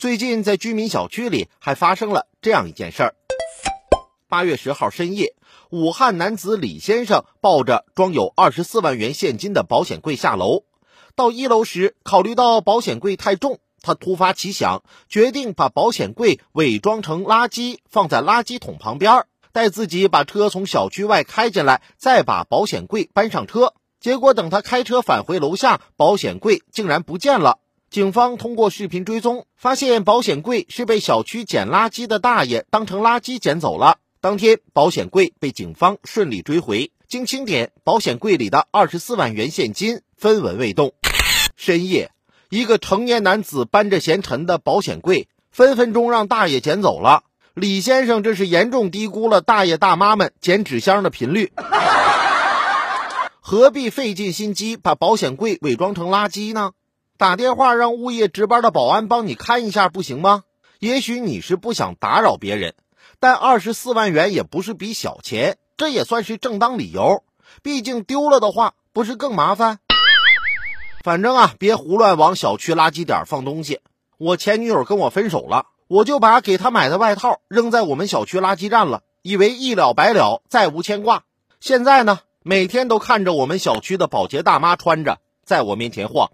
最近在居民小区里还发生了这样一件事儿。八月十号深夜，武汉男子李先生抱着装有二十四万元现金的保险柜下楼，到一楼时，考虑到保险柜太重，他突发奇想，决定把保险柜伪装成垃圾放在垃圾桶旁边，待自己把车从小区外开进来，再把保险柜搬上车。结果等他开车返回楼下，保险柜竟然不见了。警方通过视频追踪，发现保险柜是被小区捡垃圾的大爷当成垃圾捡走了。当天，保险柜被警方顺利追回。经清点，保险柜里的二十四万元现金分文未动。深夜，一个成年男子搬着嫌沉的保险柜，分分钟让大爷捡走了。李先生这是严重低估了大爷大妈们捡纸箱的频率。何必费尽心机把保险柜伪装成垃圾呢？打电话让物业值班的保安帮你看一下不行吗？也许你是不想打扰别人，但二十四万元也不是笔小钱，这也算是正当理由。毕竟丢了的话，不是更麻烦？反正啊，别胡乱往小区垃圾点放东西。我前女友跟我分手了，我就把给她买的外套扔在我们小区垃圾站了，以为一了百了，再无牵挂。现在呢，每天都看着我们小区的保洁大妈穿着在我面前晃。